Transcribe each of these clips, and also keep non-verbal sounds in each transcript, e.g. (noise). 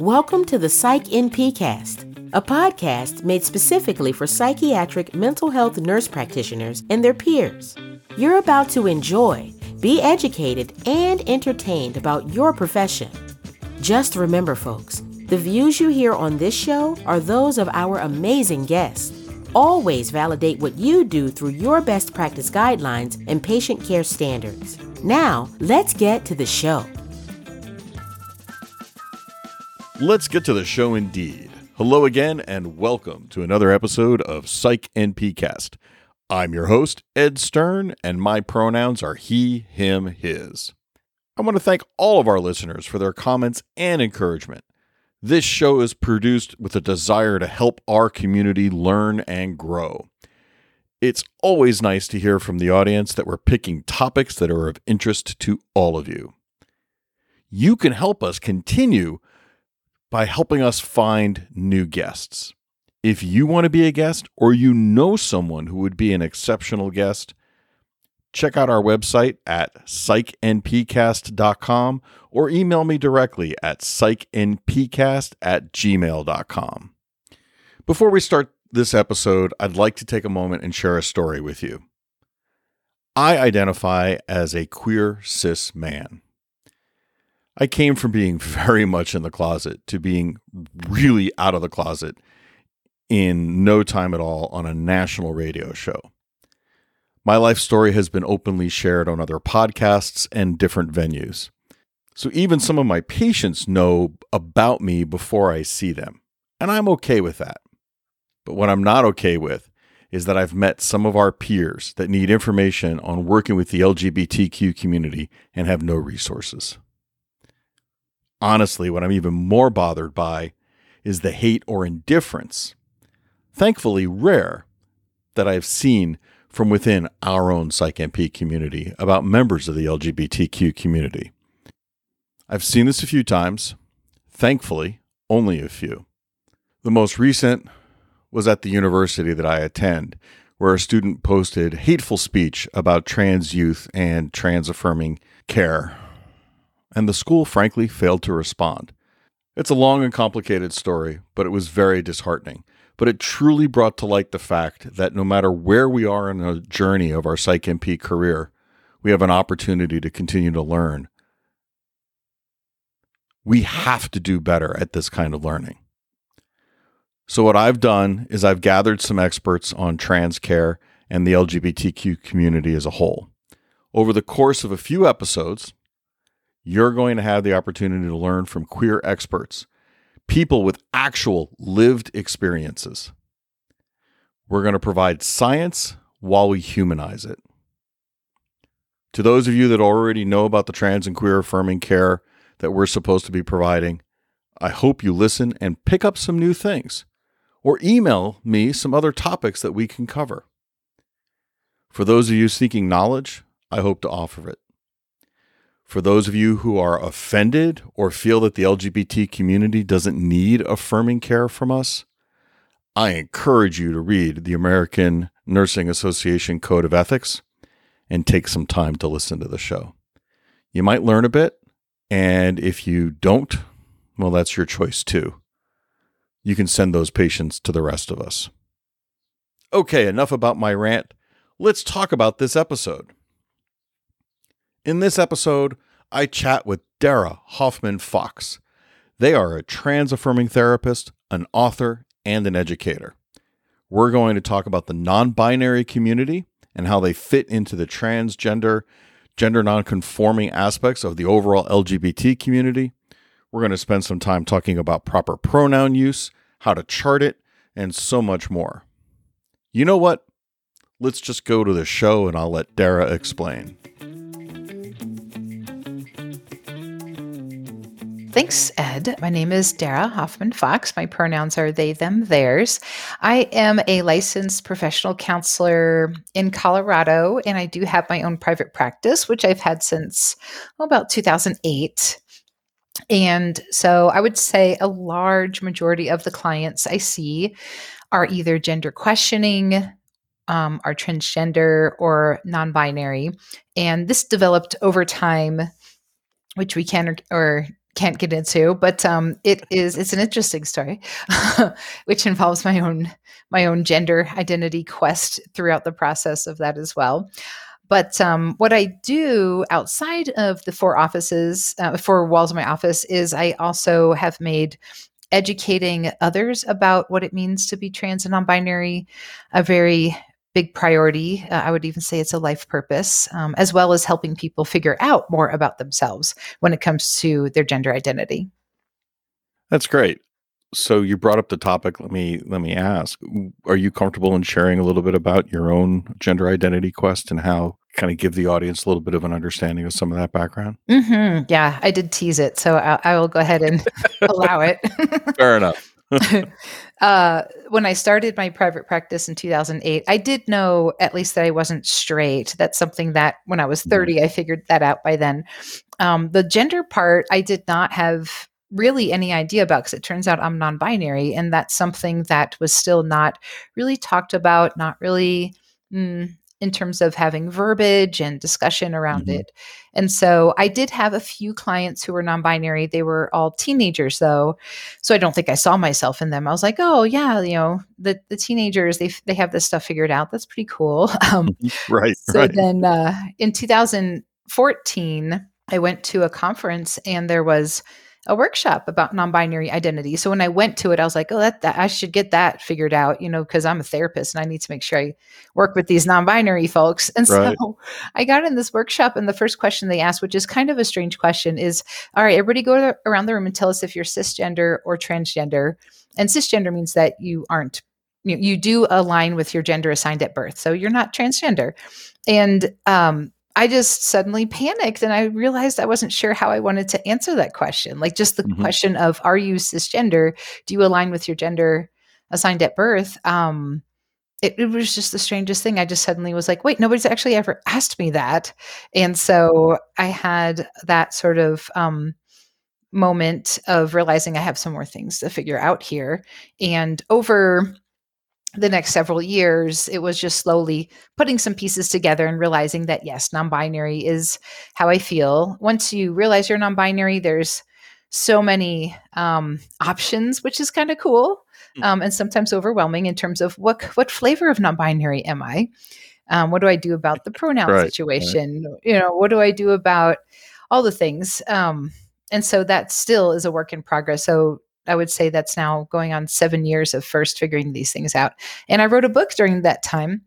Welcome to the Psych NP Cast, a podcast made specifically for psychiatric mental health nurse practitioners and their peers. You're about to enjoy, be educated, and entertained about your profession. Just remember, folks, the views you hear on this show are those of our amazing guests. Always validate what you do through your best practice guidelines and patient care standards. Now, let's get to the show. Let's get to the show indeed. Hello again, and welcome to another episode of Psych NP Cast. I'm your host, Ed Stern, and my pronouns are he, him, his. I want to thank all of our listeners for their comments and encouragement. This show is produced with a desire to help our community learn and grow. It's always nice to hear from the audience that we're picking topics that are of interest to all of you. You can help us continue by helping us find new guests. If you want to be a guest or you know someone who would be an exceptional guest, check out our website at psychnpcast.com or email me directly at psychnpcast at gmail.com. Before we start this episode, I'd like to take a moment and share a story with you. I identify as a queer cis man. I came from being (laughs) very much in the closet to being really out of the closet in no time at all on a national radio show. My life story has been openly shared on other podcasts and different venues. So even some of my patients know about me before I see them, and I'm okay with that. But what I'm not okay with is that I've met some of our peers that need information on working with the LGBTQ community and have no resources honestly, what I'm even more bothered by is the hate or indifference, thankfully rare, that I've seen from within our own PsychNP community about members of the LGBTQ community. I've seen this a few times, thankfully, only a few. The most recent was at the university that I attend, where a student posted hateful speech about trans youth and trans affirming care and the school frankly failed to respond. It's a long and complicated story, but it was very disheartening. But it truly brought to light the fact that no matter where we are in the journey of our Psych NP career, we have an opportunity to continue to learn. We have to do better at this kind of learning. So, what I've done is I've gathered some experts on trans care and the LGBTQ community as a whole. Over the course of a few episodes, you're going to have the opportunity to learn from queer experts, people with actual lived experiences. We're going to provide science while we humanize it. To those of you that already know about the trans and queer affirming care that we're supposed to be providing, I hope you listen and pick up some new things or email me some other topics that we can cover. For those of you seeking knowledge, I hope to offer it. For those of you who are offended or feel that the LGBT community doesn't need affirming care from us, I encourage you to read the American Nursing Association Code of Ethics and take some time to listen to the show. You might learn a bit, and if you don't, well, that's your choice too. You can send those patients to the rest of us. Okay, enough about my rant. Let's talk about this episode. In this episode, I chat with Dara Hoffman Fox. They are a trans affirming therapist, an author, and an educator. We're going to talk about the non binary community and how they fit into the transgender, gender non-conforming aspects of the overall LGBT community. We're going to spend some time talking about proper pronoun use, how to chart it, and so much more. You know what? Let's just go to the show and I'll let Dara explain. Thanks, Ed. My name is Dara Hoffman Fox. My pronouns are they, them, theirs. I am a licensed professional counselor in Colorado, and I do have my own private practice, which I've had since well, about 2008. And so I would say a large majority of the clients I see are either gender questioning, um, are transgender, or non binary. And this developed over time, which we can or can't get into, but um, it is it's an interesting story, (laughs) which involves my own my own gender identity quest throughout the process of that as well. But um, what I do outside of the four offices, uh, four walls of my office, is I also have made educating others about what it means to be trans and non-binary a very big priority. Uh, I would even say it's a life purpose, um, as well as helping people figure out more about themselves when it comes to their gender identity. That's great. So you brought up the topic. Let me let me ask: Are you comfortable in sharing a little bit about your own gender identity quest and how kind of give the audience a little bit of an understanding of some of that background? Mm-hmm. Yeah, I did tease it, so I, I will go ahead and (laughs) allow it. Fair enough. (laughs) (laughs) uh, when I started my private practice in 2008, I did know at least that I wasn't straight. That's something that when I was mm-hmm. 30, I figured that out by then. Um, the gender part, I did not have really any idea about because it turns out I'm non binary. And that's something that was still not really talked about, not really. Mm, in terms of having verbiage and discussion around mm-hmm. it. And so I did have a few clients who were non binary. They were all teenagers, though. So I don't think I saw myself in them. I was like, oh, yeah, you know, the, the teenagers, they, they have this stuff figured out. That's pretty cool. (laughs) Um, mm-hmm. right. So right. then uh, in 2014, I went to a conference and there was a workshop about non-binary identity. So when I went to it, I was like, "Oh, that, that I should get that figured out," you know, because I'm a therapist and I need to make sure I work with these non-binary folks. And right. so (laughs) I got in this workshop, and the first question they asked, which is kind of a strange question, is, "All right, everybody, go around the room and tell us if you're cisgender or transgender." And cisgender means that you aren't you, you do align with your gender assigned at birth, so you're not transgender. And um, I just suddenly panicked and I realized I wasn't sure how I wanted to answer that question. Like just the mm-hmm. question of are you cisgender? Do you align with your gender assigned at birth? Um, it, it, was just the strangest thing. I just suddenly was like, wait, nobody's actually ever asked me that. And so I had that sort of um, moment of realizing I have some more things to figure out here. And over the next several years, it was just slowly putting some pieces together and realizing that yes, non binary is how I feel. Once you realize you're non binary, there's so many um, options, which is kind of cool hmm. um, and sometimes overwhelming in terms of what, what flavor of non binary am I? Um, what do I do about the (laughs) pronoun right, situation? Right. You know, what do I do about all the things? Um, and so that still is a work in progress. So I would say that's now going on seven years of first figuring these things out. And I wrote a book during that time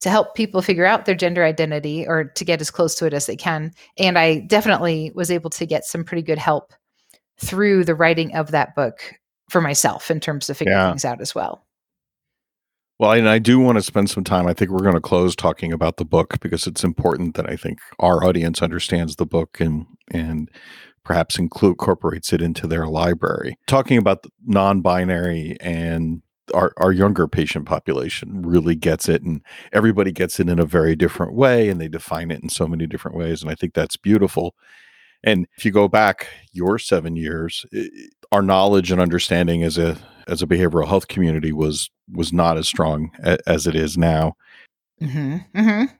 to help people figure out their gender identity or to get as close to it as they can. And I definitely was able to get some pretty good help through the writing of that book for myself in terms of figuring yeah. things out as well. Well, and I do want to spend some time. I think we're going to close talking about the book because it's important that I think our audience understands the book and and perhaps include incorporates it into their library. Talking about non-binary and our, our younger patient population really gets it and everybody gets it in a very different way and they define it in so many different ways and i think that's beautiful and if you go back your seven years our knowledge and understanding as a as a behavioral health community was was not as strong a, as it is now mm-hmm. Mm-hmm.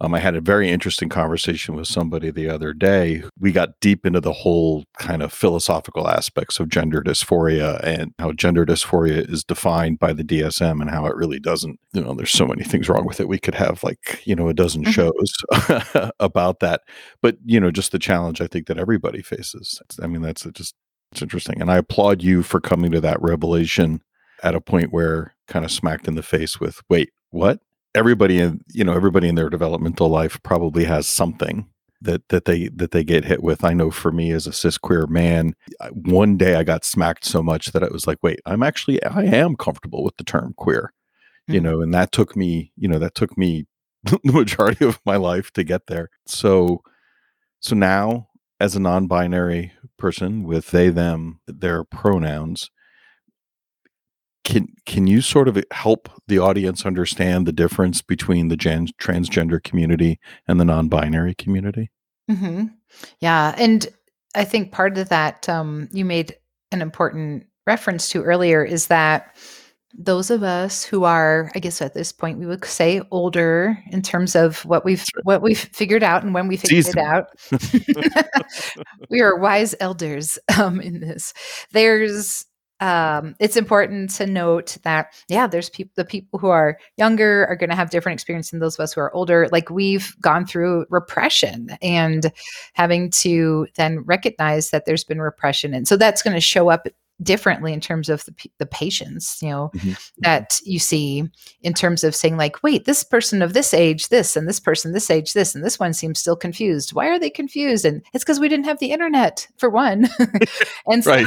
Um, I had a very interesting conversation with somebody the other day. We got deep into the whole kind of philosophical aspects of gender dysphoria and how gender dysphoria is defined by the DSM and how it really doesn't. You know, there's so many things wrong with it. We could have like, you know, a dozen mm-hmm. shows (laughs) about that. But, you know, just the challenge I think that everybody faces. I mean, that's just, it's interesting. And I applaud you for coming to that revelation at a point where kind of smacked in the face with, wait, what? Everybody in you know everybody in their developmental life probably has something that that they that they get hit with. I know for me as a cis queer man, one day I got smacked so much that it was like, wait, I'm actually I am comfortable with the term queer, mm-hmm. you know, and that took me, you know, that took me (laughs) the majority of my life to get there. So so now as a non-binary person with they them their pronouns, can can you sort of help the audience understand the difference between the gen- transgender community and the non-binary community? Mm-hmm. Yeah, and I think part of that um, you made an important reference to earlier is that those of us who are i guess at this point we would say older in terms of what we've what we've figured out and when we figured it out (laughs) (laughs) we are wise elders um, in this there's um, it's important to note that yeah there's people the people who are younger are going to have different experience than those of us who are older. Like we've gone through repression and having to then recognize that there's been repression. And so that's going to show up differently in terms of the, the patients you know mm-hmm. that you see in terms of saying like wait this person of this age this and this person this age this and this one seems still confused. Why are they confused? And it's because we didn't have the internet for one. (laughs) And so right,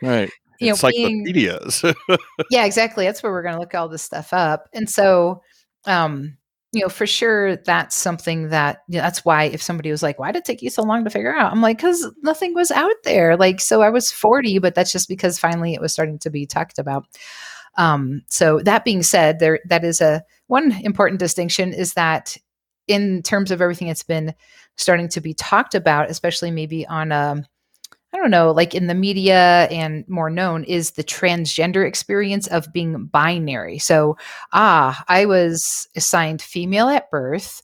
right. You know encyclopedias being, (laughs) yeah exactly that's where we're going to look all this stuff up and so um you know, for sure, that's something that you know, that's why if somebody was like, "Why did it take you so long to figure out?" I'm like, "Cause nothing was out there." Like, so I was 40, but that's just because finally it was starting to be talked about. Um, so that being said, there that is a one important distinction is that in terms of everything that's been starting to be talked about, especially maybe on a I don't know, like in the media and more known is the transgender experience of being binary. So, ah, I was assigned female at birth.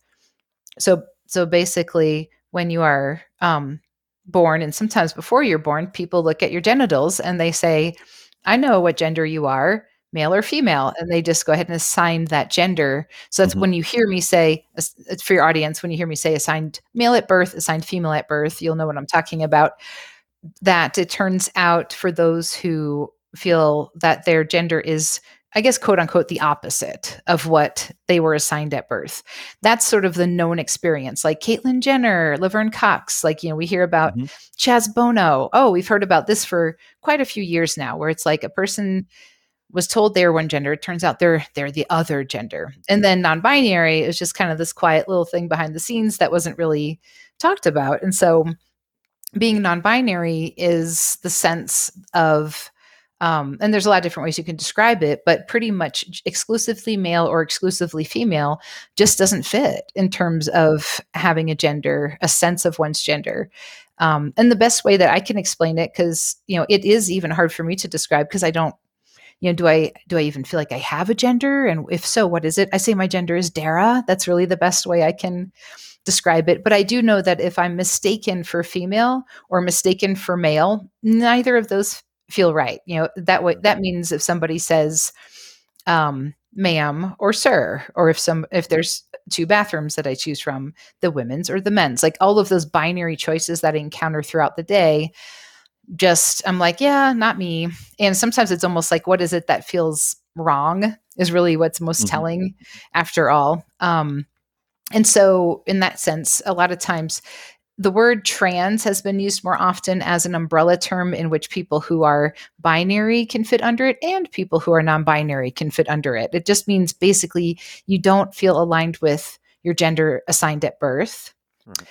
So, so basically, when you are um, born, and sometimes before you're born, people look at your genitals and they say, "I know what gender you are." male or female and they just go ahead and assign that gender so that's mm-hmm. when you hear me say "It's for your audience when you hear me say assigned male at birth assigned female at birth you'll know what i'm talking about that it turns out for those who feel that their gender is I guess, quote unquote, the opposite of what they were assigned at birth. That's sort of the known experience, like Caitlyn Jenner, Laverne Cox. Like, you know, we hear about mm-hmm. Chaz Bono. Oh, we've heard about this for quite a few years now, where it's like a person was told they were one gender. It turns out they're they're the other gender. And then non-binary is just kind of this quiet little thing behind the scenes that wasn't really talked about. And so being non-binary is the sense of um, and there's a lot of different ways you can describe it, but pretty much exclusively male or exclusively female just doesn't fit in terms of having a gender, a sense of one's gender. Um, and the best way that I can explain it, because you know, it is even hard for me to describe because I don't, you know, do I do I even feel like I have a gender? And if so, what is it? I say my gender is Dara. That's really the best way I can describe it. But I do know that if I'm mistaken for female or mistaken for male, neither of those feel right. You know, that way that means if somebody says um ma'am or sir or if some if there's two bathrooms that I choose from, the women's or the men's, like all of those binary choices that I encounter throughout the day, just I'm like, yeah, not me. And sometimes it's almost like what is it that feels wrong is really what's most mm-hmm. telling after all. Um and so, in that sense, a lot of times the word trans has been used more often as an umbrella term in which people who are binary can fit under it and people who are non binary can fit under it. It just means basically you don't feel aligned with your gender assigned at birth. Right.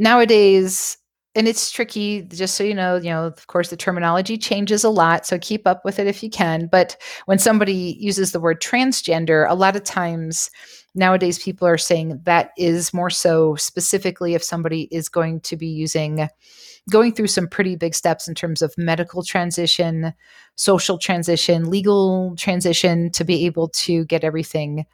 Nowadays, and it's tricky just so you know you know of course the terminology changes a lot so keep up with it if you can but when somebody uses the word transgender a lot of times nowadays people are saying that is more so specifically if somebody is going to be using going through some pretty big steps in terms of medical transition, social transition, legal transition to be able to get everything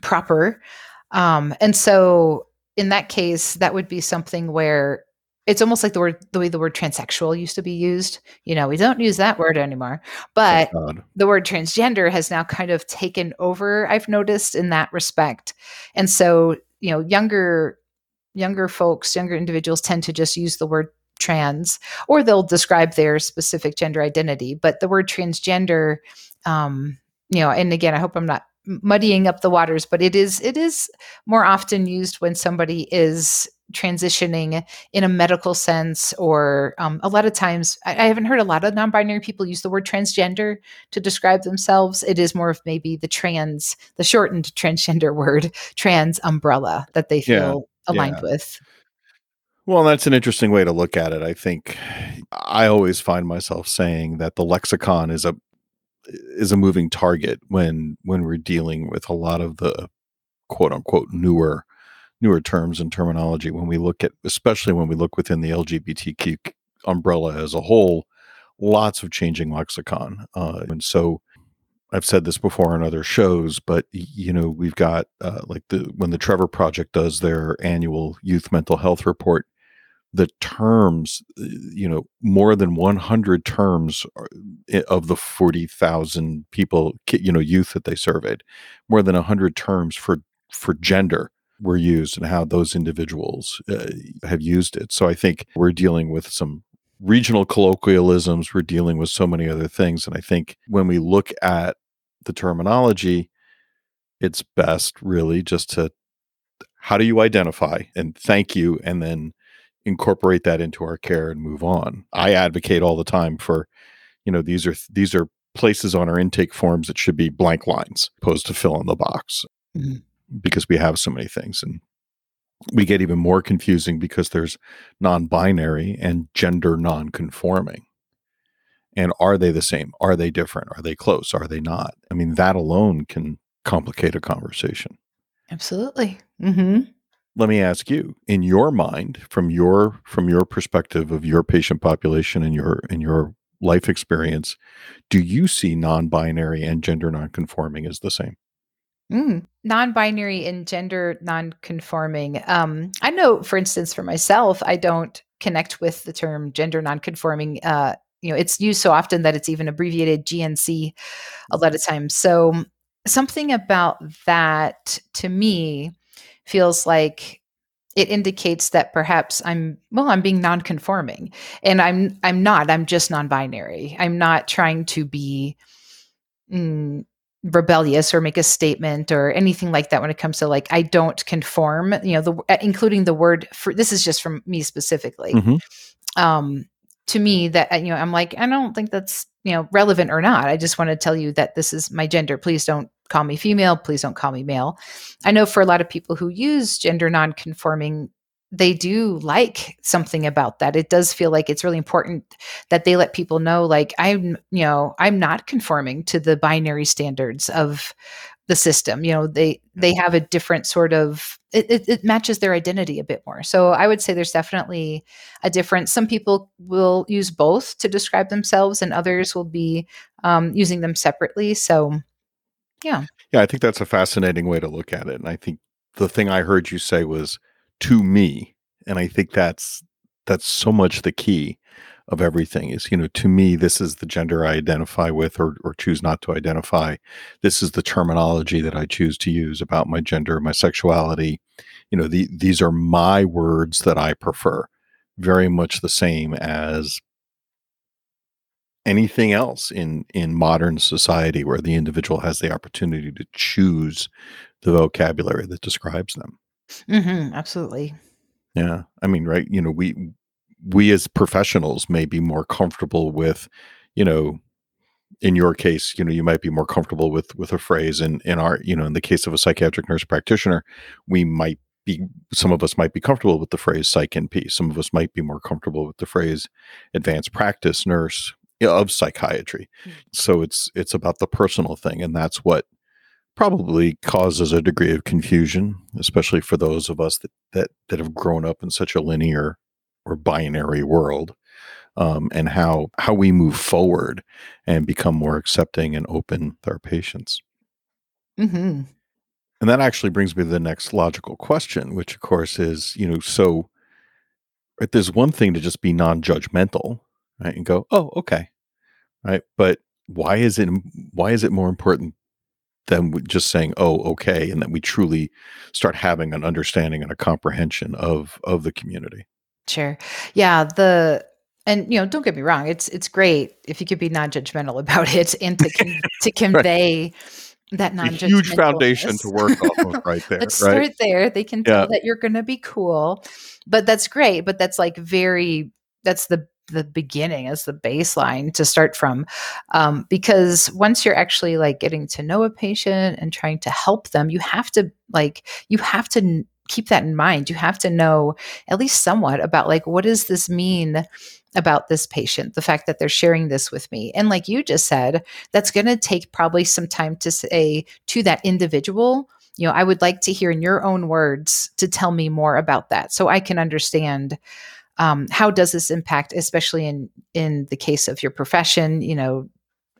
proper. Um, and so in that case, that would be something where it's almost like the word the way the word transsexual used to be used. You know we don't use that word anymore but the word transgender has now kind of taken over i've noticed in that respect. And so you know younger younger folks younger individuals tend to just use the word trans or they'll describe their specific gender identity but the word transgender um you know and again i hope i'm not muddying up the waters but it is it is more often used when somebody is transitioning in a medical sense or um, a lot of times I, I, haven't heard a lot of non-binary people use the word transgender to describe themselves. It is more of maybe the trans the shortened transgender (laughs) word trans umbrella that they feel yeah, aligned yeah. with. Well that's an interesting way to look at it i think. I always find myself saying that the lexicon is a is a moving target when when we're dealing with a lot of the quote unquote newer newer terms and terminology when we look at especially when we look within the lgbtq umbrella as a whole lots of changing lexicon uh, and so I've said this before on other shows, but you know, we've got uh, like the when the Trevor Project does their annual youth mental health report, the terms, uh, you know, more than 100 terms of the 40,000 people, you know, youth that they surveyed, more than 100 terms for for gender were used and how those individuals uh, have used it. So I think we're dealing with some regional colloquialisms, we're dealing with so many other things and I think when we look at the terminology, it's best really just to how do you identify and thank you and then incorporate that into our care and move on. I advocate all the time for, you know, these are these are places on our intake forms that should be blank lines opposed to fill in the box mm-hmm. Because we have so many things and we get even more confusing because there's non-binary and gender non-conforming. And are they the same? Are they different? Are they close? Are they not? I mean that alone can complicate a conversation. Absolutely. Mm-hmm. Let me ask you in your mind from your from your perspective of your patient population and your and your life experience do you see non-binary and gender non-conforming as the same mm, non-binary and gender non-conforming. Um, i know for instance for myself i don't connect with the term gender non-conforming uh, you know it's used so often that it's even abbreviated gnc a lot of times. So something about that to me feels like it indicates that perhaps I'm well I'm being non-conforming and I'm I'm not. I'm just non-binary. I'm not trying to be mm, rebellious or make a statement or anything like that when it comes to like I don't conform, you know, the including the word for this is just from me specifically. Mm-hmm. Um to me that you know I'm like I don't think that's you know relevant or not. I just want to tell you that this is my gender. Please don't call me female. Please don't call me male. I know for a lot of people who use gender nonconforming, they do like something about that. It does feel like it's really important that they let people know, like, I'm, you know, I'm not conforming to the binary standards of the system. You know, they they have a different sort of it, it, it matches their identity a bit more. So I would say there's definitely a difference. Some people will use both to describe themselves, and others will be um, using them separately. So yeah. Yeah, I think that's a fascinating way to look at it. And I think the thing I heard you say was to me. And I think that's that's so much the key of everything is, you know, to me, this is the gender I identify with or, or choose not to identify. This is the terminology that I choose to use about my gender, my sexuality. You know, the, these are my words that I prefer. Very much the same as anything else in in modern society where the individual has the opportunity to choose the vocabulary that describes them mm-hmm, absolutely yeah i mean right you know we we as professionals may be more comfortable with you know in your case you know you might be more comfortable with with a phrase and in our you know in the case of a psychiatric nurse practitioner we might be some of us might be comfortable with the phrase psych np some of us might be more comfortable with the phrase advanced practice nurse of psychiatry. Mm-hmm. So it's it's about the personal thing, and that's what probably causes a degree of confusion, especially for those of us that that that have grown up in such a linear or binary world. Um, and how how we move forward and become more accepting and open with our patients. Mm-hmm. And that actually brings me to the next logical question, which of course is, you know, so right, there's one thing to just be non-judgmental, right, and go, oh, okay, right? But why is it why is it more important than just saying oh okay and that we truly start having an understanding and a comprehension of of the community. Sure. Yeah the and you know don't get me wrong it's it's great if you could be non-judgmental (laughs) about it and to con- to (laughs) convey right. that non huge foundation to work off of right (laughs) there let's right? start there. They can tell that you're going to be cool but that's great but that's like very that's the the beginning as the baseline to start from um, because once you're actually like getting to know a patient and trying to help them you have to like you have to n- keep that in mind. You have to know at least somewhat about like what does this mean about this patient the fact that they're sharing this with me? And like you just said that's going to take probably some time to say to that individual you know i would like to hear in your own words to tell me more about that so i can understand um, how does this impact especially in in the case of your profession you know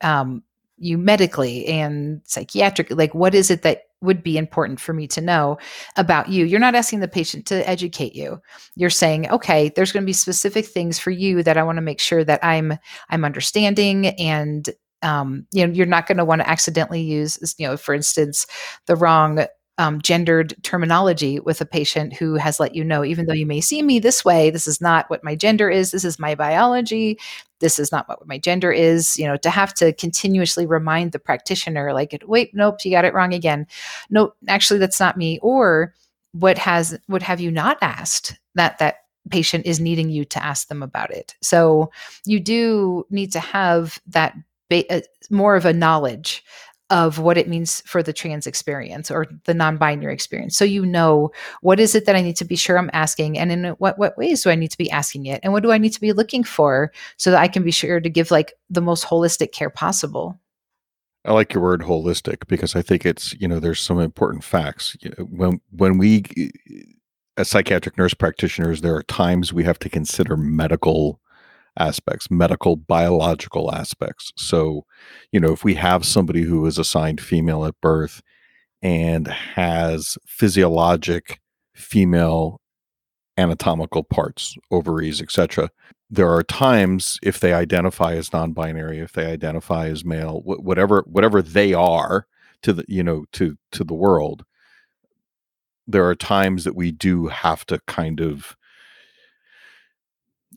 um, you medically and psychiatric like what is it that would be important for me to know about you? You're not asking the patient to educate you. You're saying okay there's going to be specific things for you that i want to make sure that i'm i'm understanding and um, you know you're not going to want to accidentally use you know for instance the wrong um, gendered terminology with a patient who has let you know, even though you may see me this way, this is not what my gender is. This is my biology. This is not what my gender is. You know, to have to continuously remind the practitioner, like, wait, nope, you got it wrong again. No, actually, that's not me. Or what has what have you not asked that that patient is needing you to ask them about it. So you do need to have that ba- uh, more of a knowledge of what it means for the trans experience or the non-binary experience so you know what is it that i need to be sure i'm asking and in what what ways do i need to be asking it and what do i need to be looking for so that i can be sure to give like the most holistic care possible I like your word holistic because I think it's you know there's some important facts. When when we uh, as psychiatric nurse practitioners, there are times we have to consider medical aspects, medical, biological aspects. So, you know, if we have somebody who is assigned female at birth and has physiologic female anatomical parts, ovaries, etc., there are times if they identify as non-binary, if they identify as male, wh- whatever whatever they are to the you know to to the world, there are times that we do have to kind of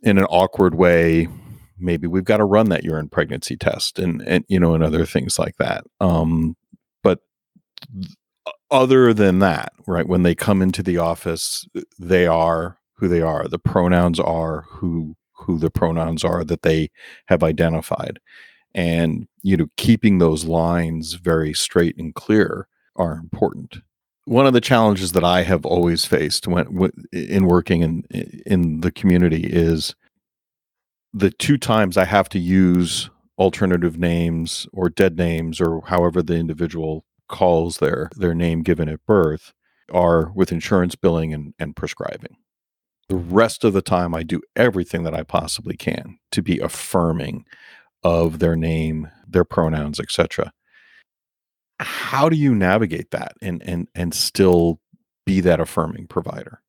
in an awkward way maybe we've got to run that urine pregnancy test and and you know and other things like that. Um but other than that right when they come into the office they are who they are. The pronouns are who who the pronouns are that they have identified. And you know keeping those lines very straight and clear are important one of the challenges that I have always faced when in working in in the community is the two times I have to use alternative names or dead names or however the individual calls their their name given at birth are with insurance billing and, and prescribing. The rest of the time I do everything that I possibly can to be affirming of their name, their pronouns, etc how do you navigate that and and and still be that affirming provider?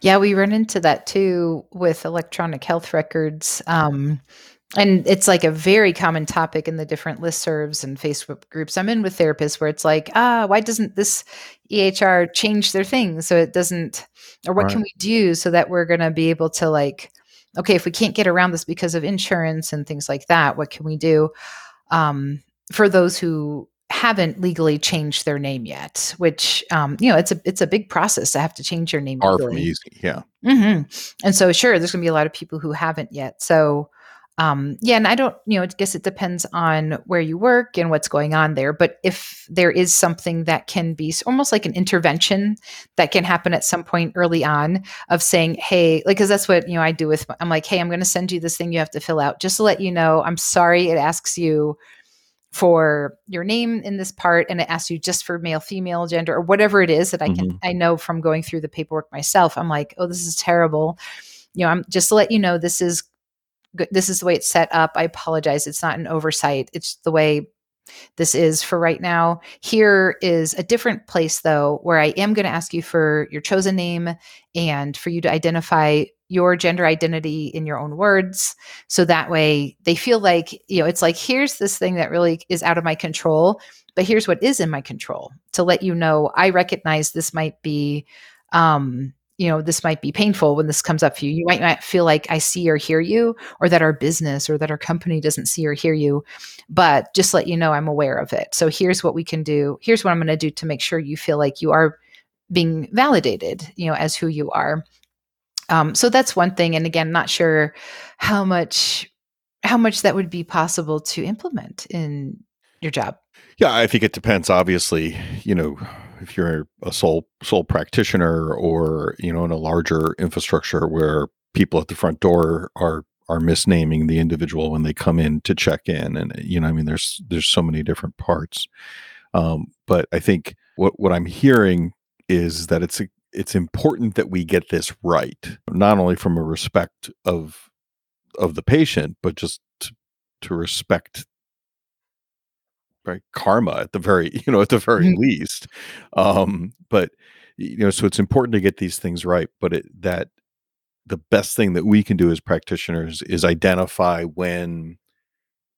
Yeah we run into that too with electronic health records um, and it's like a very common topic in the different listservs and facebook groups. I'm in with therapists where it's like ah why doesn't this ehr change their thing so it doesn't or what right. can we do so that we're going to be able to like okay if we can't get around this because of insurance and things like that what can we do? Um, for those who haven't legally changed their name yet, which um, you know it's a it's a big process to have to change your name. Far from easy, yeah. Mm-hmm. And so, sure, there's going to be a lot of people who haven't yet. So, um, yeah, and I don't, you know, I guess it depends on where you work and what's going on there. But if there is something that can be almost like an intervention that can happen at some point early on of saying, hey, like, because that's what you know I do with. I'm like, hey, I'm going to send you this thing you have to fill out just to let you know. I'm sorry it asks you for your name in this part and it asks you just for male female gender or whatever it is that i can mm-hmm. i know from going through the paperwork myself i'm like oh this is terrible you know i'm just to let you know this is good this is the way it's set up i apologize it's not an oversight it's the way this is for right now. Here is a different place, though, where I am going to ask you for your chosen name and for you to identify your gender identity in your own words. So that way they feel like, you know, it's like, here's this thing that really is out of my control, but here's what is in my control to let you know I recognize this might be um, you know this might be painful when this comes up for you. You might not feel like i see or hear you or that our business or that our company doesn't see or hear you but just let you know i'm aware of it. So here's what we can do. Here's what i'm going to do to make sure you feel like you are being validated you know as who you are. Um, so that's one thing and again not sure how much how much that would be possible to implement in your job. Yeah i think it depends obviously you know if you're a sole sole practitioner or you know in a larger infrastructure where people at the front door are are misnaming the individual when they come in to check in and you know i mean there's there's so many different parts. Um, but i think what what i'm hearing is that it's it's important that we get this right not only from a respect of of the patient but just to, to respect right karma at the very (laughs) you know at the very Mhm. least um but you know so it's important to get these things right but it that the best thing that we can do as practitioners is identify when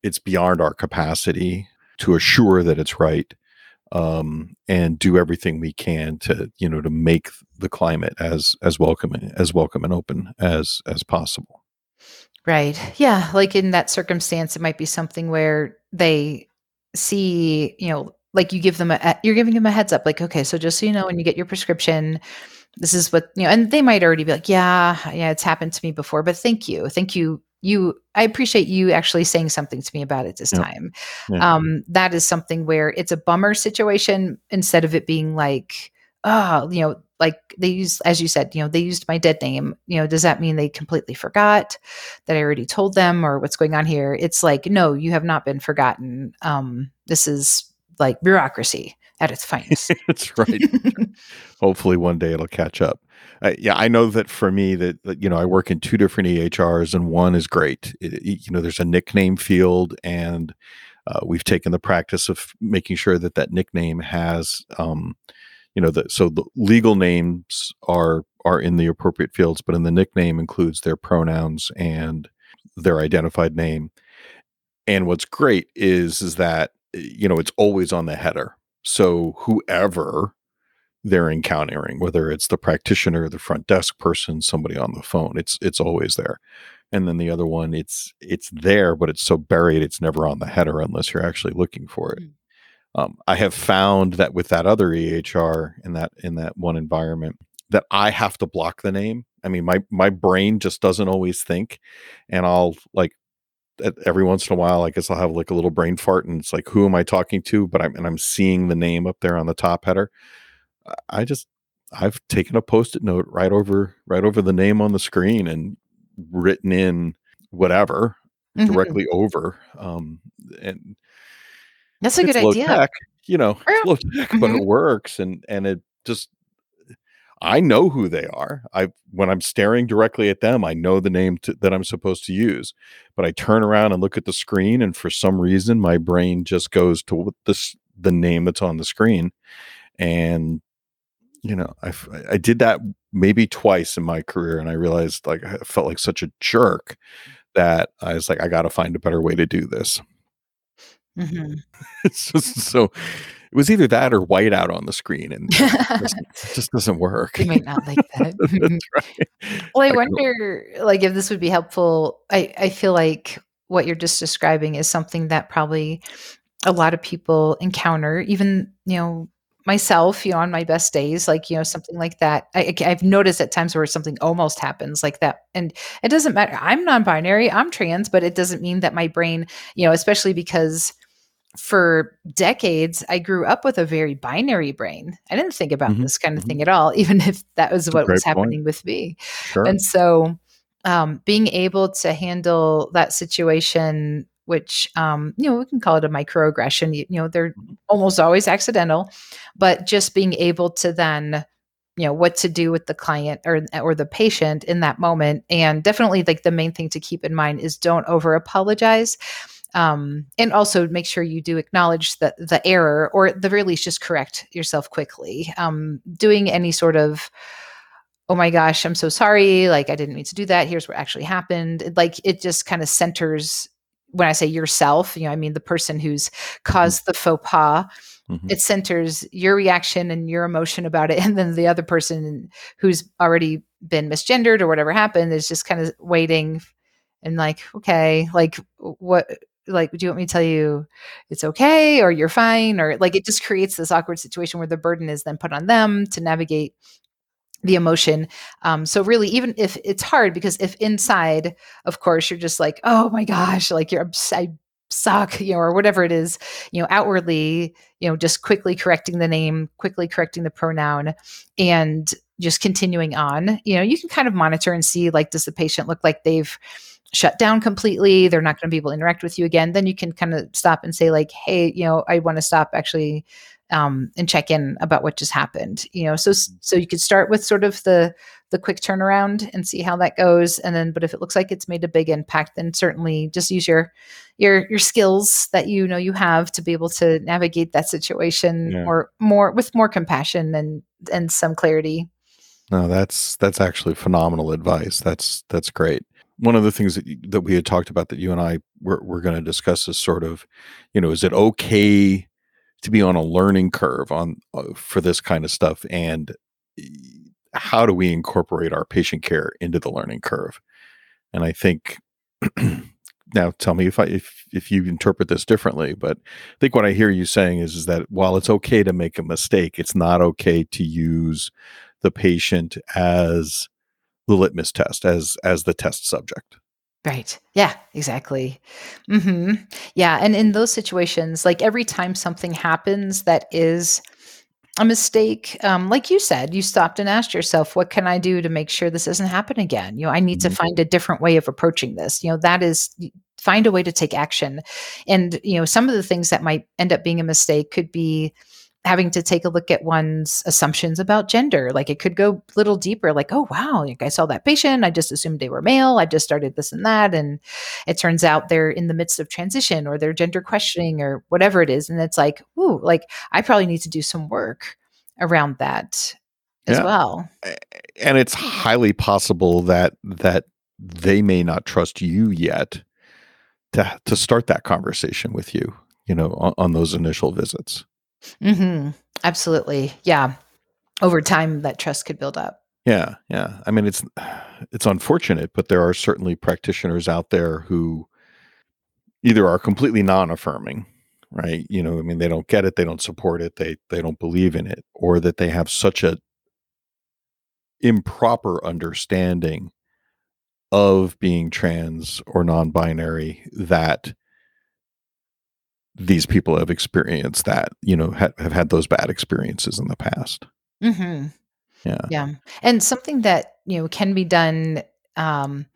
it's beyond our capacity to assure that it's right um, and do everything we can to you know to make the climate as as welcoming as welcome and open as as possible Right. Yeah. Like in that circumstance, it might be something where they see, you know, like you give them a, you're giving them a heads up, like, okay, so just so you know, when you get your prescription, this is what, you know, and they might already be like, yeah, yeah, it's happened to me before, but thank you. Thank you. You, I appreciate you actually saying something to me about it this Yeah. time. yeah Um, that is something where it's a bummer situation instead of it being like, oh, you know, like they use, as you said, you know, they used my dead name. You know, does that mean they completely forgot that I already told them or what's going on here? It's like, no, you have not been forgotten. Um, this is like bureaucracy at its (laughs) finest. that's right hopefully one day it'll catch up uh, yeah i know that for me that, that you know i work in two different ehrs and one is great It- it- you know there's a nickname field and uh, we've taken the practice of making sure that that nickname has um, you know the so the legal names are are in the appropriate fields but in the nickname includes their pronouns and their identified name. And what's great is is that you know it's always on the header. So whoever they're encountering whether it's the practitioner the front desk person somebody on the phone it's it's always there. And then the other one it's it's there but it's so buried it's never on the header unless you're actually looking for it. Mm. Um, i have found that with that other ehr in that in that one environment that i have to block the name. I mean my my brain just doesn't always think and i'll like every once in a while i guess i'll have like a little brain fart and it's like who am i talking to? But i'm and i'm seeing the name up there on the top header. I- just i've taken a post-it note right over right over the name on the screen and written in whatever Mhm. directly over um and That's a good idea. tech you know low tech but Mhm. it works and and it just i know who they are i when i'm staring directly at them i know the name to, that i'm supposed to use but i turn around and look at the screen and for some reason my brain just goes to what this the name that's on the screen and you know I I did that maybe twice in my career and i realized like i felt like such a jerk that i was like i gotta find a better way to do this Mhm. (laughs) it's just so it was either that or white out on the screen and it just, (laughs) it just doesn't work They might not like that. (laughs) that's right Well, I I can- wonder, like, if this would be helpful. I I feel like what you're just describing is something that probably a lot of people encounter. Even you know myself, you know, on my best days, like you know something like that. I, I- I've noticed at times where something almost happens like that, and it doesn't matter. I'm non-binary, I'm trans, but it doesn't mean that my brain, you know, especially because for decades I grew up with a very binary brain. I didn't think about Mhm, this kind of mhm. thing at all, (laughs) even if that was a what was great point. happening with me. sure And so, um, being able to handle that situation, which um, you know, we can call it a microaggression. You, you know, they're almost always accidental, but just being able to then, you know, what to do with the client or or the patient in that moment, and definitely like the main thing to keep in mind is don't over apologize. Um, and also make sure you do acknowledge the the error, or at the very least, just correct yourself quickly. Um, doing any sort of oh my gosh, I'm so sorry. Like, I didn't mean to do that. Here's what actually happened. It, like, it just kind of centers when I say yourself, you know, I mean the person who's caused the faux pas. Mhm. It centers your reaction and your emotion about it. (laughs) And then the other person who's already been misgendered or whatever happened is just kind of waiting and like, okay, like, what? Like, do you want me to tell you it's okay or you're fine? Or like, it just creates this awkward situation where the burden is then put on them to navigate the emotion. Um, so really, even if it's hard, because if inside, of course, you're just like, oh my gosh, like you're I suck, you know, or whatever it is, you know, outwardly, you know, just quickly correcting the name, quickly correcting the pronoun, and just continuing on. You know, you can kind of monitor and see like, does the patient look like they've shut down completely? They're not going to be able to interact with you again. Then you can kind of stop and say like, hey, you know, I want to stop actually um, and check in about what just happened. You know, so so you could start with sort of the the quick turnaround and see how that goes, and then but if it looks like it's made a big impact, then certainly just use your your your skills that you know you have to be able to navigate that situation Yeah. or more with more compassion and and some clarity. No, that's that's actually phenomenal advice. That's that's great. One of the things that that we had talked about that you and I were, were going to discuss is sort of, you know, is it okay to be on a learning curve on uh, for this kind of stuff, and how do we incorporate our patient care into the learning curve? And I think (clears throat) now, tell me if I if if you interpret this differently, but I think what I hear you saying is is that while it's okay to make a mistake, it's not okay to use the patient as the litmus test as as the test subject Right. Yeah, exactly. hmm Yeah. And in those situations, like every time something happens that is a mistake, um, like you said, you stopped and asked yourself, what can I do to make sure this doesn't happen again? You know, I need to Mhm. find a different way of approaching this. You know, that is find a way to take action. And, you know, some of the things that might end up being a mistake could be having to take a look at one's assumptions about gender. Like it could go a little deeper, like, oh, wow, like I saw that patient. I just assumed they were male. I just started this and that. And it turns out they're in the midst of transition or they're gender questioning or whatever it is. And it's like, ooh, like I probably need to do some work around that as Yeah. well. and it's highly possible that that they may not trust you yet to to start that conversation with you you know on, on those initial visits hmm Absolutely. Yeah. Over time, that trust could build up. yeah yeah i mean it's it's unfortunate but there are certainly practitioners out there who either are completely non-affirming right you know i mean they don't get it they don't support it they they don't believe in it or that they have such a improper understanding of being trans or non-binary that these people have experienced that you know ha- have had those bad experiences in the past Mm-hmm. yeah Yeah. And something that, you know, can be done um,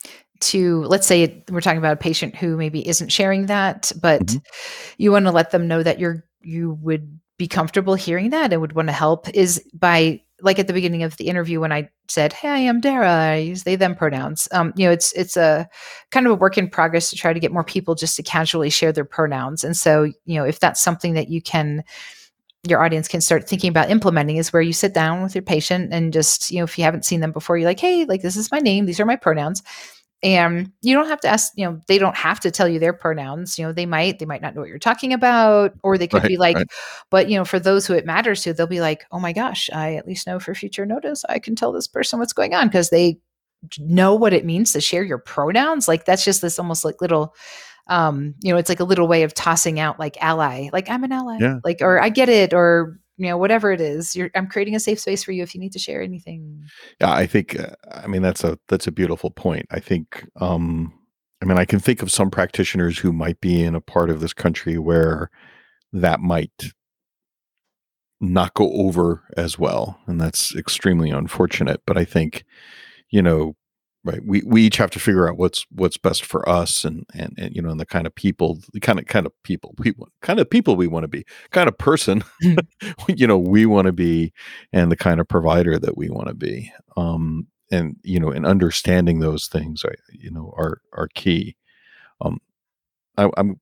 to, let's say we're talking about a patient who maybe isn't sharing that, but Mhm. you want to let them know that you're, you would be comfortable hearing that and would want to help is by, like at the beginning of the interview when I said, "Hey, I'm Dara. I use they them pronouns." Um, you know, it's it's a kind of a work in progress to try to get more people just to casually share their pronouns. And so, you know, if that's something that you can your audience can start thinking about implementing is where you sit down with your patient and just, you know, if you haven't seen them before, you're like, hey, like this is my name, these are my pronouns. And you don't have to ask, you know, they don't have to tell you their pronouns. You know, they might, they might not know what you're talking about, or they could Right, be like, right. but you know, for those who it matters to, they'll be like, oh my gosh, I at least know for future notice, I can tell this person what's going on because they know what it means to share your pronouns. Like that's just this almost like little um you know it's like a little way of tossing out like ally like i'm an ally Yeah. like or i get it or you know whatever it is you're i'm creating a safe space for you if you need to share anything Yeah, I think uh, I mean that's a that's a beautiful point. I think um I mean I can think of some practitioners who might be in a part of this country where that might not go over as well and that's extremely unfortunate, but I think you know right we we each have to figure out what's what's best for us and and, and you know and the kind of people the kind of kind of people we want kind of people we want to be kind of person (laughs) you know we want to be and the kind of provider that we want to be. Um and you know and understanding those things are you know are are key. Um I, i'm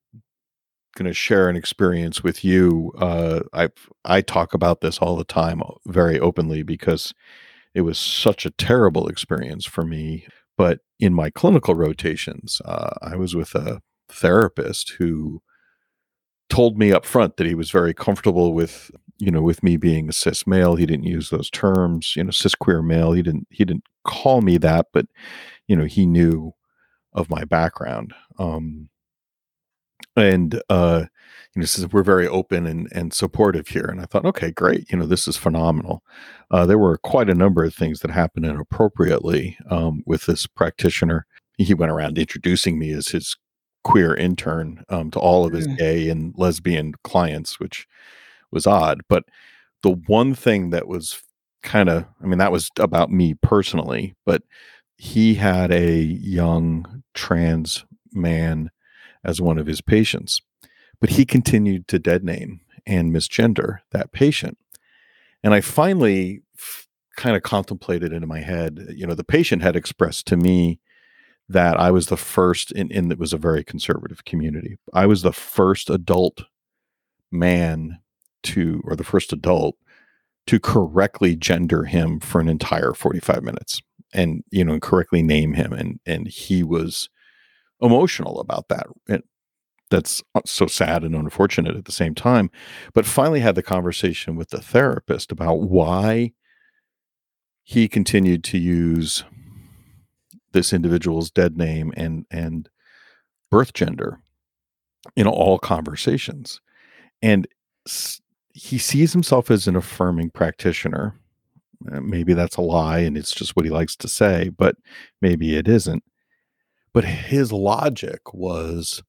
going to share an experience with you uh i i talk about this all the time uh, very openly because it was such a terrible experience for me but in my clinical rotations uh, i was with a therapist who told me up front that he was very comfortable with you know with me being a cis male. He didn't use those terms you know cis queer male. He didn't he didn't call me that but you know he knew of my background. Um and uh you know says we're very open and and supportive here. And i thought okay great. You know this is phenomenal. Uh there were quite a number of things that happened inappropriately um with this practitioner. He went around introducing me as his queer intern um to all of his Mm. gay and lesbian clients which was odd. But the one thing that was kind of i mean that was about me personally but he had a young trans man as one of his patients but he continued to dead name and misgender that patient. And I finally f- kind of contemplated in my head, you know, the patient had expressed to me that I was the first in, in it was a very conservative community. I was the first adult man to, or the first adult to correctly gender him for an entire 45 minutes and, you know, correctly name him. And, and he was emotional about that. That's uh, so sad and unfortunate at the same time. But finally had the conversation with the therapist about why he continued to use this individual's dead name and and birth gender in all conversations and he sees himself as an affirming practitioner uh, maybe that's a lie and it's just what he likes to say but maybe it isn't but his logic was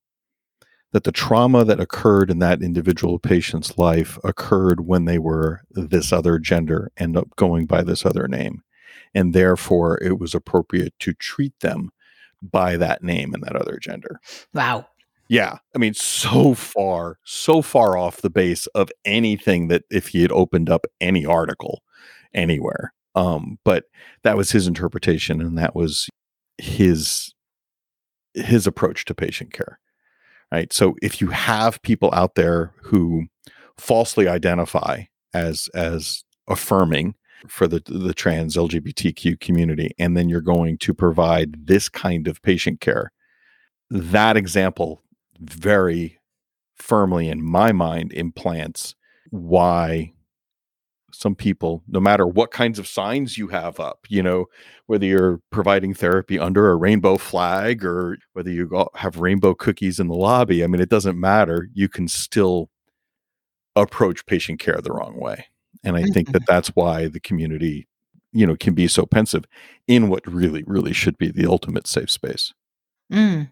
that the trauma that occurred in that individual patient's life occurred when they were this other gender and going by this other name and therefore it was appropriate to treat them by that name and that other gender. Wow. Yeah. I mean, so far, so far off the base of anything that if he had opened up any article anywhere. Um, but that was his interpretation and that was his his approach to patient care. Right. So if you have people out there who falsely identify as as affirming for the the trans LGBTQ community, and then you're going to provide this kind of patient care. That example very firmly in my mind implants why some people, no matter what kinds of signs you have up, you know, whether you're providing therapy under a rainbow flag or whether you have rainbow cookies in the lobby, I mean, it doesn't matter. You can still approach patient care the wrong way and i think that mm-hmm. that's why the community you know can be so pensive in what really really should be the ultimate safe space mm.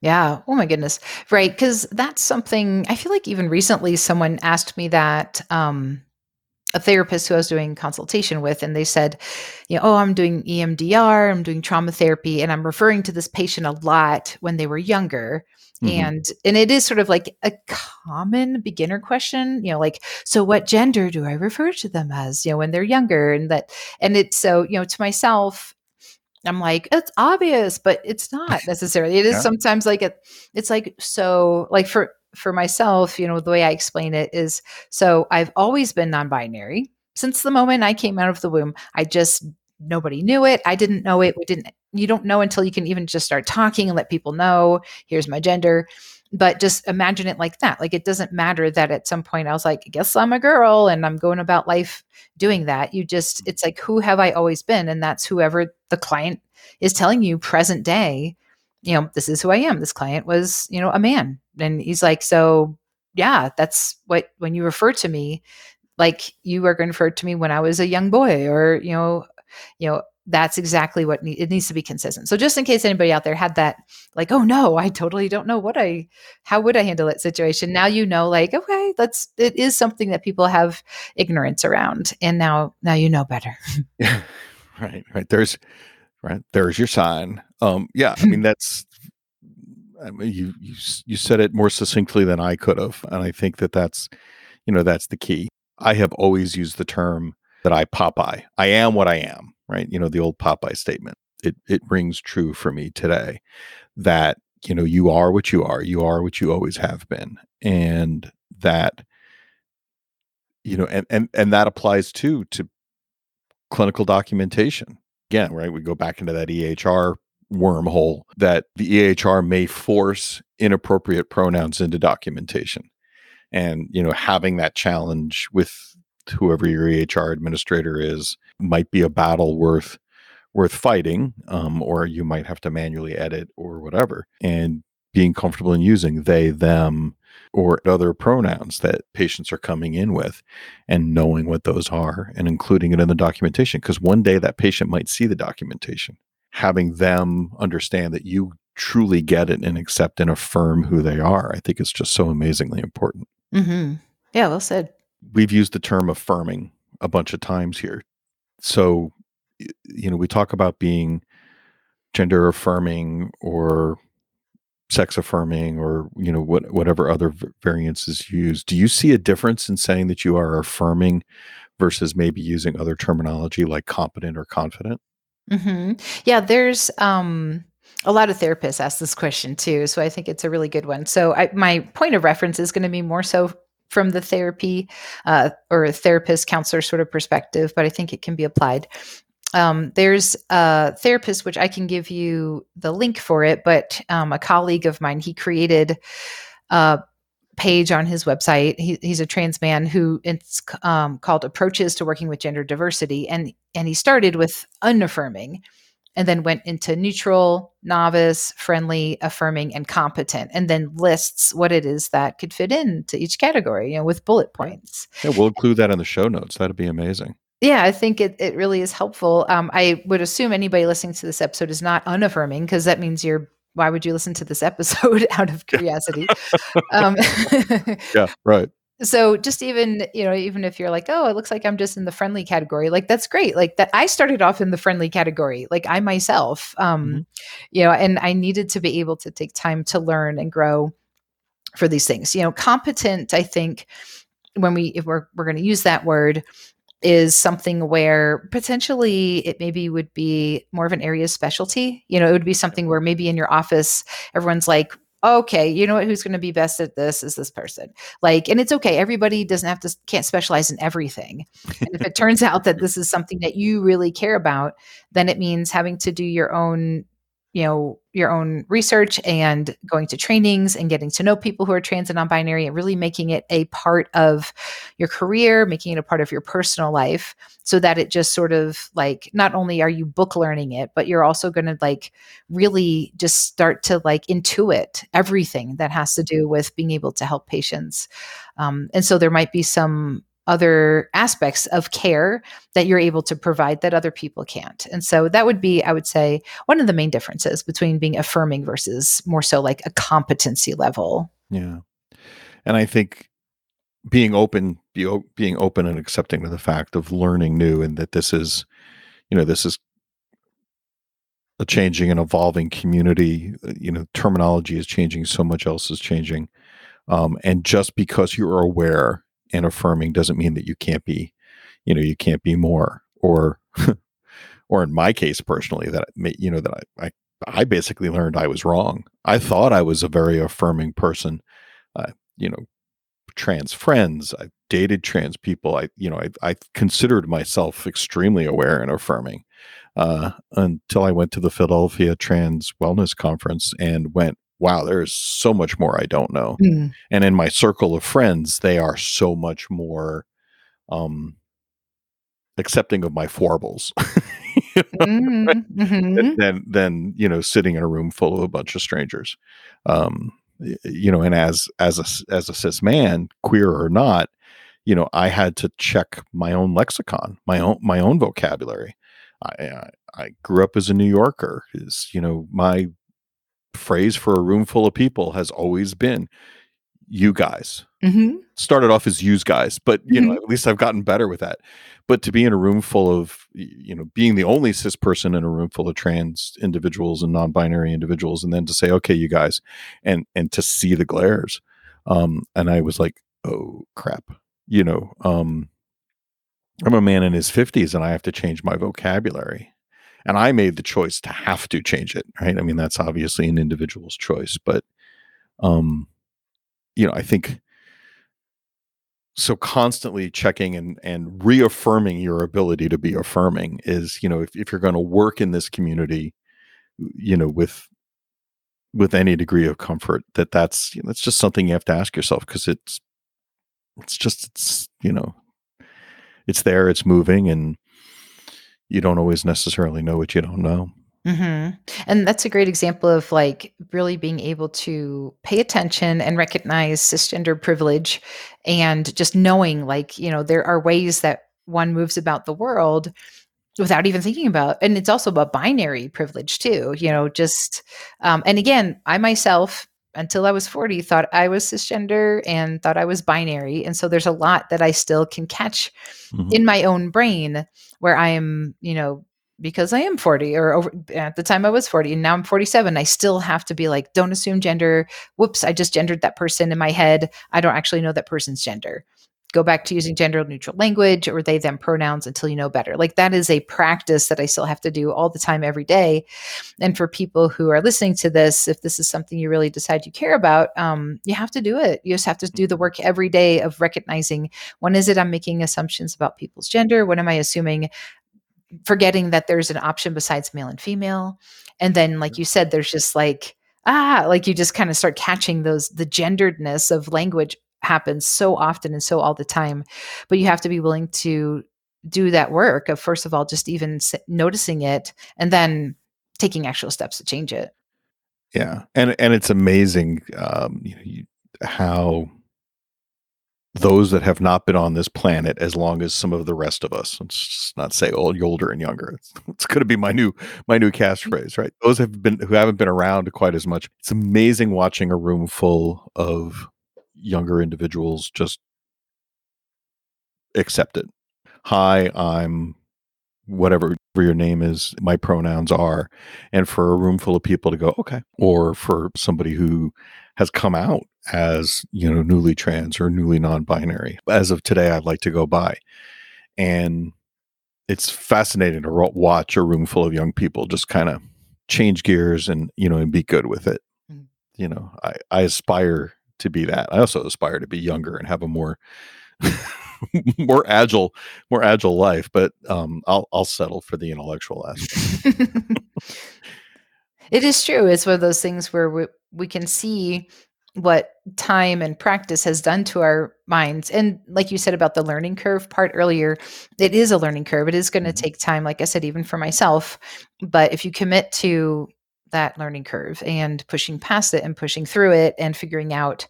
yeah oh my goodness right because that's something i feel like even recently someone asked me that um a therapist who I was doing consultation with, and they said, you know, oh, I'm doing EMDR, I'm doing trauma therapy, and I'm referring to this patient a lot when they were younger. Mm-hmm. And and it is sort of like a common beginner question, you know, like, so what gender do I refer to them as, you know, when they're younger? And that and it's so, you know, to myself, I'm like, it's obvious, but it's not (laughs) necessarily. It is yeah. sometimes like it, it's like so like for for myself, you know, the way I explain it is so I've always been non-binary since the moment I came out of the womb. I just nobody knew it. I didn't know it. We didn't you don't know until you can even just start talking and let people know, here's my gender. But just imagine it like that. Like it doesn't matter that at some point I was like, I guess I'm a girl and I'm going about life doing that. You just, it's like, who have I always been? And that's whoever the client is telling you present day, you know, this is who I am. This client was, you know, a man. And he's like, so yeah, that's what, when you refer to me, like you are going to refer to me when I was a young boy or, you know, you know, that's exactly what ne- it needs to be consistent. So just in case anybody out there had that like, oh no, I totally don't know what I how would I handle that situation. Now you know like, okay, that's it is something that people have ignorance around and now now you know better. (laughs) yeah. Right, right. There's right. There's your sign. Um yeah, I mean (laughs) that's I mean, you you you said it more succinctly than I could have and I think that that's you know that's the key. I have always used the term that I Popeye. I am what I am right? You know, the old Popeye statement. It it rings true for me today that, you know, you are what you are. You are what you always have been. And that you know, and and and that applies too to clinical documentation. Again, right? We go back into that EHR wormhole that the EHR may force inappropriate pronouns into documentation. And, you know, having that challenge with whoever your EHR administrator is might be a battle worth worth fighting, um, or you might have to manually edit or whatever. And being comfortable in using they, them, or other pronouns that patients are coming in with and knowing what those are and including it in the documentation. Because one day that patient might see the documentation. Having them understand that you truly get it and accept and affirm who they are, I think is just so amazingly important. Mm-hmm. Yeah, well said we've used the term affirming a bunch of times here. So, you know, we talk about being gender affirming or sex affirming or you know what whatever other variants you use do you see a difference in saying that you are affirming versus maybe using other terminology like competent or confident mm-hmm. Yeah, there's um, a lot of therapists ask this question too, so I think it's a really good one. So I, my point of reference is going to be more so from the therapy uh, or therapist counselor sort of perspective, but I think it can be applied. Um, there's a therapist which I can give you the link for it, but um, a colleague of mine he created a page on his website. He, he's a trans man who it's um, called Approaches to Working with Gender Diversity, and and he started with unaffirming, and then went into neutral, novice, friendly, affirming, and competent, and then lists what it is that could fit into each category, you know, with bullet points. yeah we'll include that in the show notes that'd be amazing Yeah, I think it, it really is helpful. Um, I would assume anybody listening to this episode is not unaffirming because that means you're. Why would you listen to this episode (laughs) out of curiosity? (laughs) um, yeah right so just even you know even if you're like oh it looks like i'm just in the friendly category like that's great like that i started off in the friendly category like i myself um Mhm. you know and i needed to be able to take time to learn and grow for these things you know competent i think when we if we're, we're going to use that word is something where potentially it maybe would be more of an area specialty. You know it would be something where maybe in your office everyone's like okay you know what? Who's going to be best at this is this person. Like and it's okay. Everybody doesn't have to can't specialize in everything. And if it turns (laughs) out that this is something that you really care about then it means having to do your own you know your own research and going to trainings and getting to know people who are trans and non-binary and really making it a part of your career making it a part of your personal life so that it just sort of like not only are you book learning it but you're also going to like really just start to like intuit everything that has to do with being able to help patients. Um, and so there might be some other aspects of care that you're able to provide that other people can't. And so that would be i would say one of the main differences between being affirming versus more so like a competency level. Yeah. And i think being open be, o- being open and accepting to the fact of learning new and that this is you know this is a changing and evolving community uh, you know terminology is changing so much else is changing. Um, and just because you're aware and affirming doesn't mean that you can't be you know you can't be more. Or (laughs) or in my case personally that you know that I, I i basically learned i was wrong. I thought i was a very affirming person. Uh, you know trans friends i dated trans people. I you know i, I considered myself extremely aware and affirming uh, until i went to the philadelphia trans wellness conference and went wow there's so much more i don't know. And in my circle of friends they are so much more um accepting of my foibles (laughs) Mhm, mhm. than than you know sitting in a room full of a bunch of strangers. Um you know and as as a as a cis man queer or not you know i had to check my own lexicon my own my own vocabulary. I i, I grew up as a new yorker is you know my phrase for a room full of people has always been you guys Mhm. started off as use guys but you know Mhm. at least i've gotten better with that but to be in a room full of you know being the only cis person in a room full of trans individuals and non-binary individuals and then to say okay you guys and and to see the glares um and i was like oh crap you know um i'm a man in his 50s and i have to change my vocabulary and i made the choice to have to change it right? I mean that's obviously an individual's choice but um you know i think so constantly checking and and reaffirming your ability to be affirming is you know if, if you're going to work in this community you know with with any degree of comfort that that's you know, that's just something you have to ask yourself because it's it's just it's you know it's there it's moving and you don't always necessarily know what you don't know. Hmm And that's a great example of like really being able to pay attention and recognize cisgender privilege and just knowing like, you know, there are ways that one moves about the world without even thinking about and it's also about binary privilege too you know just um, and again i myself until i was 40 thought i was cisgender and thought i was binary and so there's a lot that i still can catch Mhm. in my own brain where i am you know because I am 40 or over at the time I was 40 and now I'm 47. I still have to be like, don't assume gender. Whoops, I just gendered that person in my head. I don't actually know that person's gender. Go back to using gender neutral language or they them pronouns until you know better. Like that is a practice that I still have to do all the time, every day. And for people who are listening to this, if this is something you really decide you care about, um, you have to do it. You just have to do the work every day of recognizing when is it I'm making assumptions about people's gender? When am I assuming forgetting that there's an option besides male and female and then like you said there's just like ah like you just kind of start catching those the genderedness of language happens so often and so all the time but you have to be willing to do that work of first of all just even noticing it and then taking actual steps to change it yeah and and it's amazing um you know you, how those that have not been on this planet as long as some of the rest of us. Let's not say old, older and younger. It's, (laughs) it's going to be my new my new catchphrase, right? Those have been who haven't been around quite as much. It's amazing watching a room full of younger individuals just accept it. Hi, I'm whatever your name is, my pronouns are, and for a room full of people to go, okay, or for somebody who has come out as you know newly trans or newly non-binary as of today i'd like to go by and it's fascinating to watch a room full of young people just kind of change gears and you know and be good with it mm. you know i i aspire to be that i also aspire to be younger and have a more (laughs) more agile more agile life but um i'll i'll settle for the intellectual aspect (laughs) it is true it's one of those things where we, we can see what time and practice has done to our minds. And like you said about the learning curve part earlier, it is a learning curve. It is going to mm-hmm. take time, like I said, even for myself. But if you commit to that learning curve and pushing past it and pushing through it and figuring out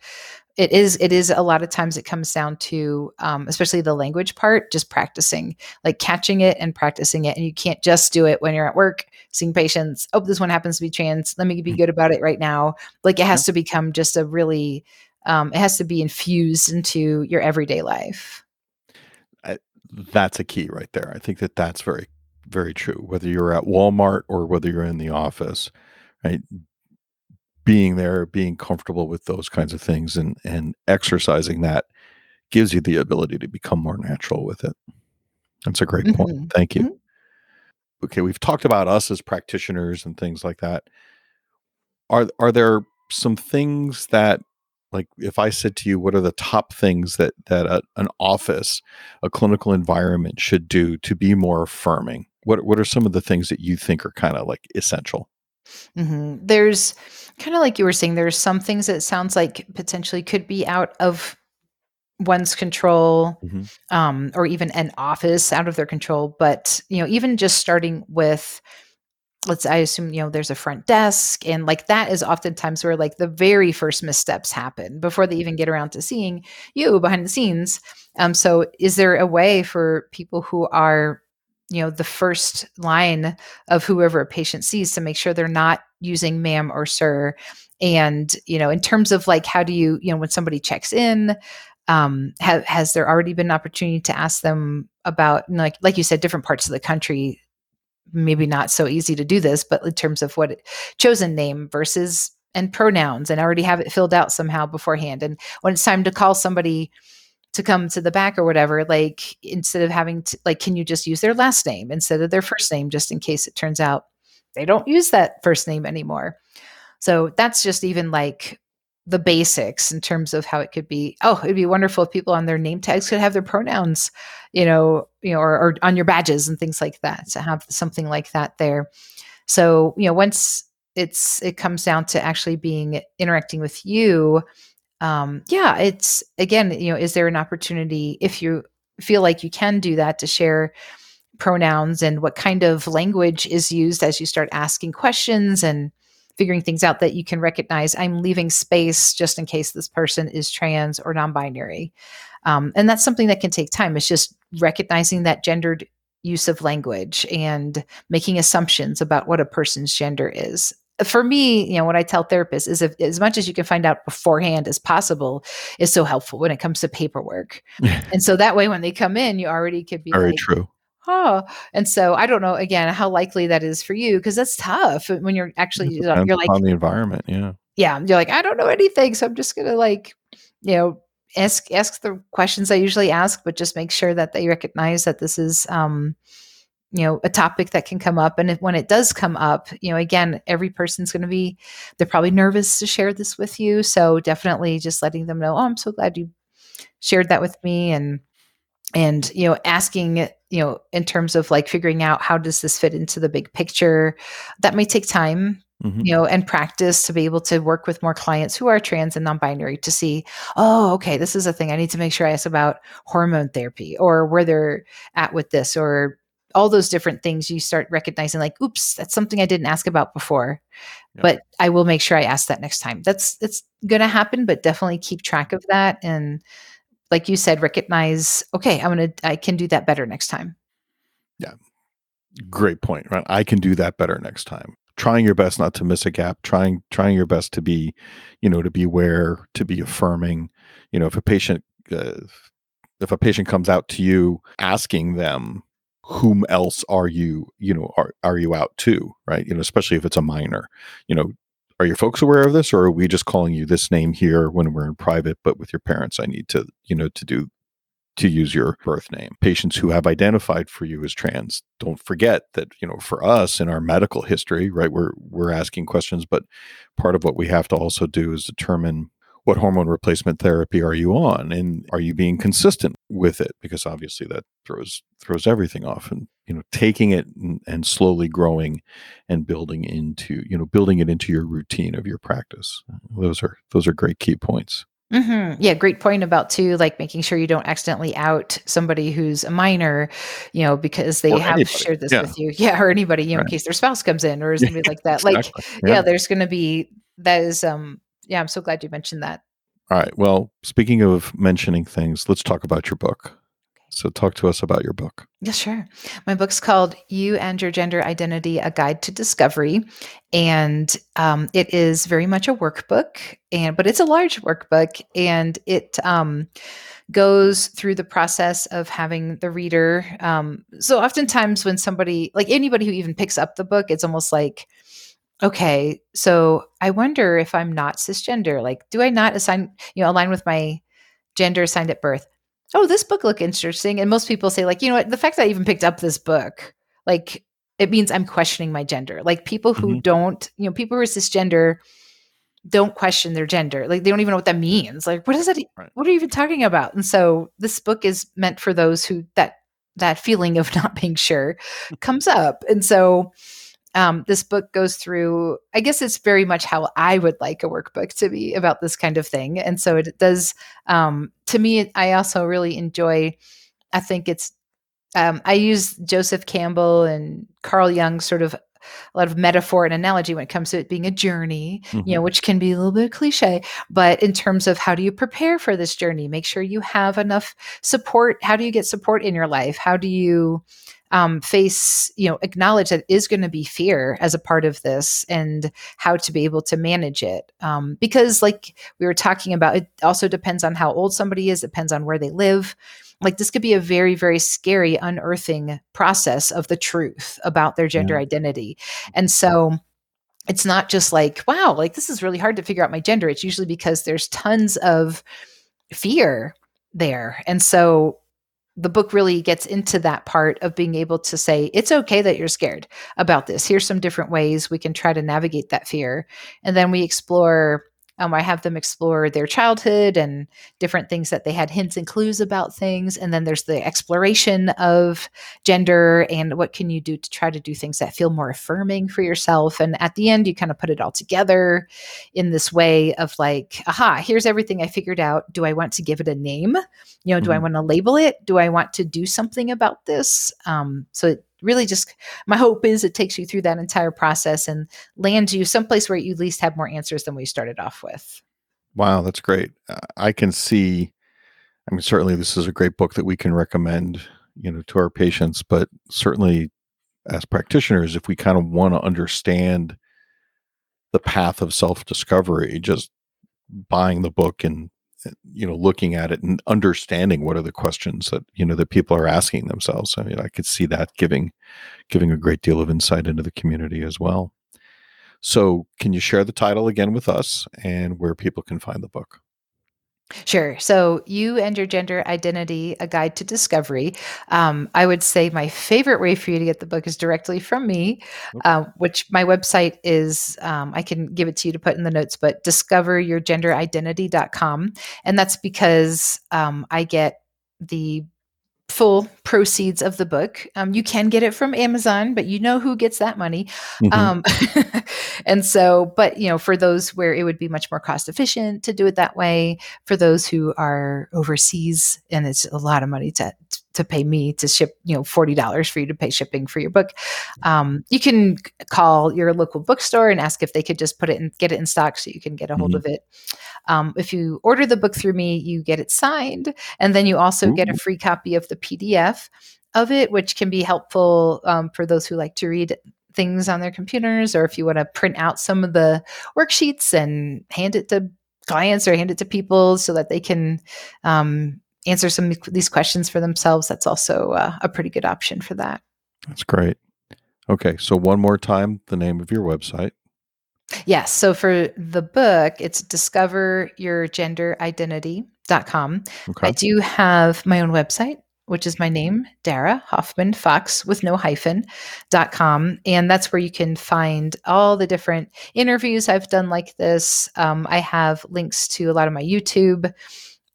it is it is a lot of times it comes down to um, especially the language part just practicing like catching it and practicing it. And you can't just do it when you're at work seeing patients oh this one happens to be trans. Let me be mm. good about it right now. Like it has to become just a really um, it has to be infused into your everyday life. I, that's a key right there. I think that that's very very true whether you're at walmart or whether you're in the office right being there, being comfortable with those kinds of things and and exercising that gives you the ability to become more natural with it. That's a great point. Mm-hmm. Thank you. Mm-hmm. Okay, we've talked about us as practitioners and things like that. Are are there some things that like if I said to you what are the top things that that a, an office, a clinical environment should do to be more affirming? What what are some of the things that you think are kind of like essential? Mm-hmm. There's kind of like you were saying, there's some things that sounds like potentially could be out of one's control mm-hmm. um, or even an office out of their control. But, you know, even just starting with, let's i assume you know there's a front desk and like that is oftentimes where like the very first missteps happen before they even get around to seeing you behind the scenes um so is there a way for people who are you know the first line of whoever a patient sees to make sure they're not using ma'am or sir. And you know in terms of like how do you you know when somebody checks in um ha- has there already been an opportunity to ask them about like like you said different parts of the country maybe not so easy to do this but in terms of what it, chosen name versus and pronouns and already have it filled out somehow beforehand. And when it's time to call somebody to come to the back or whatever like instead of having to like can you just use their last name instead of their first name just in case it turns out they don't use that first name anymore. So that's just even like the basics in terms of how it could be oh it'd be wonderful if people on their name tags could have their pronouns you know you know or, or on your badges and things like that to have something like that there. So you know once it's it comes down to actually being interacting with you um, yeah, it's again, you know, is there an opportunity if you feel like you can do that to share pronouns and what kind of language is used as you start asking questions and figuring things out that you can recognize I'm leaving space just in case this person is trans or non binary. Um, and that's something that can take time. It's just recognizing that gendered use of language and making assumptions about what a person's gender is for me, you know, what I tell therapists is if, as much as you can find out beforehand as possible is so helpful when it comes to paperwork. and so that way, when they come in, you already could be very like, true. oh and so i don't know again how likely that is for you because that's tough when you're actually you're like on the environment yeah yeah you're like i don't know anything so i'm just gonna like you know ask ask the questions i usually ask but just make sure that they recognize that this is um you know a topic that can come up. And if, when it does come up you know again every person's going to be they're probably nervous to share this with you. So definitely just letting them know oh i'm so glad you shared that with me. And and you know asking you know in terms of like figuring out how does this fit into the big picture that may take time mm-hmm. you know and practice to be able to work with more clients who are trans and non-binary to see oh okay this is a thing i need to make sure i ask about hormone therapy or where they're at with this or all those different things you start recognizing like oops that's something i didn't ask about before. Yep. but i will make sure i ask that next time. That's it's going to happen but definitely keep track of that and like you said recognize okay i'm going to i can do that better next time. Yeah. Great point right? I can do that better next time. Trying your best not to miss a gap trying trying your best to be you know to be aware to be affirming. You know if a patient uh, if a patient comes out to you asking them whom else are you you know are, are you out to right? You know especially if it's a minor. You know are your folks aware of this or are we just calling you this name here when we're in private but with your parents i need to you know to do to use your birth name? Patients who have identified for you as trans don't forget that you know for us in our medical history right we're we're asking questions but part of what we have to also do is determine what hormone replacement therapy are you on and are you being consistent with it because obviously that throws throws everything off and you know taking it and, and, slowly growing and building into you know building it into your routine of your practice those are those are great key points Mm-hmm. Yeah, great point about too, like making sure you don't accidentally out somebody who's a minor, you know, because they or have anybody. shared this yeah. with you. Yeah, or anybody, you know, right. in case their spouse comes in or (laughs) something like that. Exactly. Like, yeah. yeah, there's going to be that is um yeah, I'm so glad you mentioned that. All right. Well, speaking of mentioning things, let's talk about your book. So, talk to us about your book. Yeah, sure. My book's called You and Your Gender Identity A Guide to Discovery. And um, it is very much a workbook, and but it's a large workbook. And it um, goes through the process of having the reader. Um, so, oftentimes, when somebody, like anybody who even picks up the book, it's almost like, okay, so I wonder if I'm not cisgender. Like, do I not assign, you know, align with my gender assigned at birth? Oh, this book look interesting. And most people say, like, you know what, the fact that I even picked up this book, like, it means I'm questioning my gender. Like people who mm-hmm. don't, you know, people who are cisgender don't question their gender. Like they don't even know what that means. Like, what is that? Right. What are you even talking about? And so this book is meant for those who that that feeling of (laughs) not being sure comes up. And so um, this book goes through i guess it's very much how i would like a workbook to be about this kind of thing and so it does um, to me i also really enjoy i think it's um, i use joseph campbell and carl jung sort of a lot of metaphor and analogy when it comes to it being a journey, mm-hmm. you know, which can be a little bit cliche, but in terms of how do you prepare for this journey? Make sure you have enough support. How do you get support in your life? How do you um, face, you know, acknowledge that is going to be fear as a part of this and how to be able to manage it. Um, because, like we were talking about, it also depends on how old somebody is, depends on where they live. Like, this could be a very, very scary unearthing process of the truth about their gender yeah. identity. And so, it's not just like, wow, like this is really hard to figure out my gender. It's usually because there's tons of fear there. And so the book really gets into that part of being able to say it's okay that you're scared about this. Here's some different ways we can try to navigate that fear. And then we explore um, I have them explore their childhood and different things that they had hints and clues about things. And then there's the exploration of gender and what can you do to try to do things that feel more affirming for yourself. And at the end, you kind of put it all together in this way of like, aha, here's everything I figured out. Do I want to give it a name? You know, mm-hmm. do I mm-hmm. want to label it? Do I want to do something about this? Um, so it really just my hope is it takes you through that entire process and lands you someplace where you at least have more answers than we started off with. Wow, that's great. Uh, I can see. I mean, certainly this is a great book that we can recommend, you know, to our patients. But certainly, as practitioners, if we kind of want to understand the path of self discovery, just buying the book and you know looking at it and understanding what are the questions that you know that people are asking themselves. I mean i could see that giving giving a great deal of insight into the community as well. So can you share the title again with us and where people can find the book Sure. So, You and Your Gender Identity A Guide to Discovery. Um, I would say my favorite way for you to get the book is directly from me, Okay. uh, which my website is, um, I can give it to you to put in the notes, but discoveryourgenderidentity.com. And that's because um, I get the full proceeds of the book. Um, you can get it from Amazon, but you know who gets that money. Mhm. Um, (laughs) and so, but you know, for those where it would be much more cost efficient to do it that way, for those who are overseas and it's a lot of money to to pay me to ship, you know, forty dollars for you to pay shipping for your book, um, you can call your local bookstore and ask if they could just put it and get it in stock so you can get a hold Mhm. of it. Um, if you order the book through me, you get it signed, and then you also get a free copy of the PDF of it, which can be helpful um, for those who like to read things on their computers, or if you want to print out some of the worksheets and hand it to clients or hand it to people so that they can um, answer some of these questions for themselves. That's also uh, a pretty good option for that. that's great okay so one more time the name of your website Yes. So for the book, it's discoveryourgenderidentity.com. okay I do have my own website, which is my name, Dara Hoffman Fox with no hyphen dot com. And that's where you can find all the different interviews I've done like this. Um, I have links to a lot of my YouTube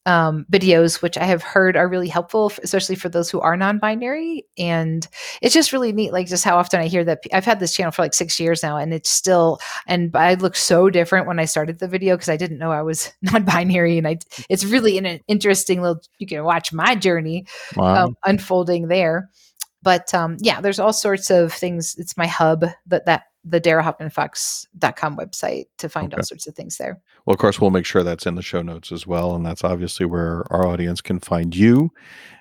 um, videos, which I have heard are really helpful, especially for those who are non-binary. And it's just really neat, like just how often I hear that. I've had this channel for like six years now, and it's still. And I look so different when I started the video because I didn't know I was (laughs) non-binary, and I. It's really an interesting little. You can watch my journey wow um, unfolding there. But um, yeah, there's all sorts of things. It's my hub that that the darahoffmanfox.com website to find all sorts of things there. Well, of course, we'll make sure that's in the show notes as well. And that's obviously where our audience can find you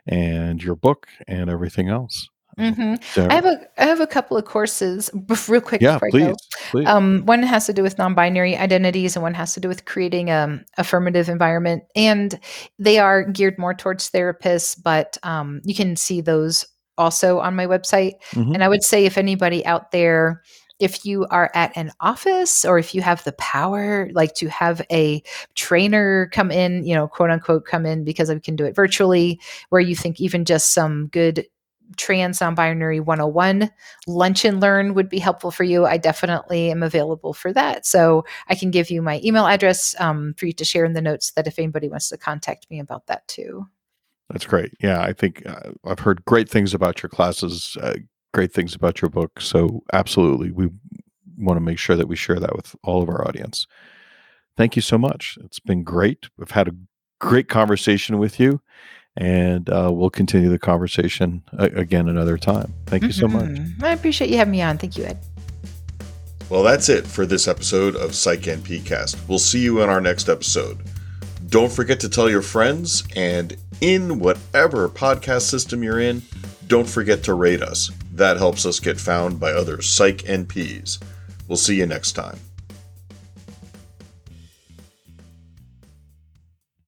and your book and everything else. hmm Dara? I have a I have a couple of courses, real quick. yeah, before I please. go. Please. Um, one has to do with non-binary identities, and one has to do with creating um affirmative environment. And they are geared more towards therapists, but um, you can see those also on my website. Mhm. And I would say, if anybody out there, if you are at an office or if you have the power, like to have a trainer come in, you know, quote unquote, come in because we can do it virtually, where you think even just some good trans non-binary 101 lunch and learn would be helpful for you i definitely am available for that so i can give you my email address um, for you to share in the notes that if anybody wants to contact me about that too That's great. Yeah, I think uh, I've heard great things about your classes, uh, great things about your book. So, absolutely, we want to make sure that we share that with all of our audience. Thank you so much. It's been great. We've had a great conversation with you, and uh, we'll continue the conversation a- again another time. Thank you so much. Mhm. i appreciate you having me on thank you ed Well, that's it for this episode of Psych NPcast. We'll see you in our next episode. Don't forget to tell your friends, and in whatever podcast system you're in, don't forget to rate us. That helps us get found by other Psych NPs. We'll see you next time.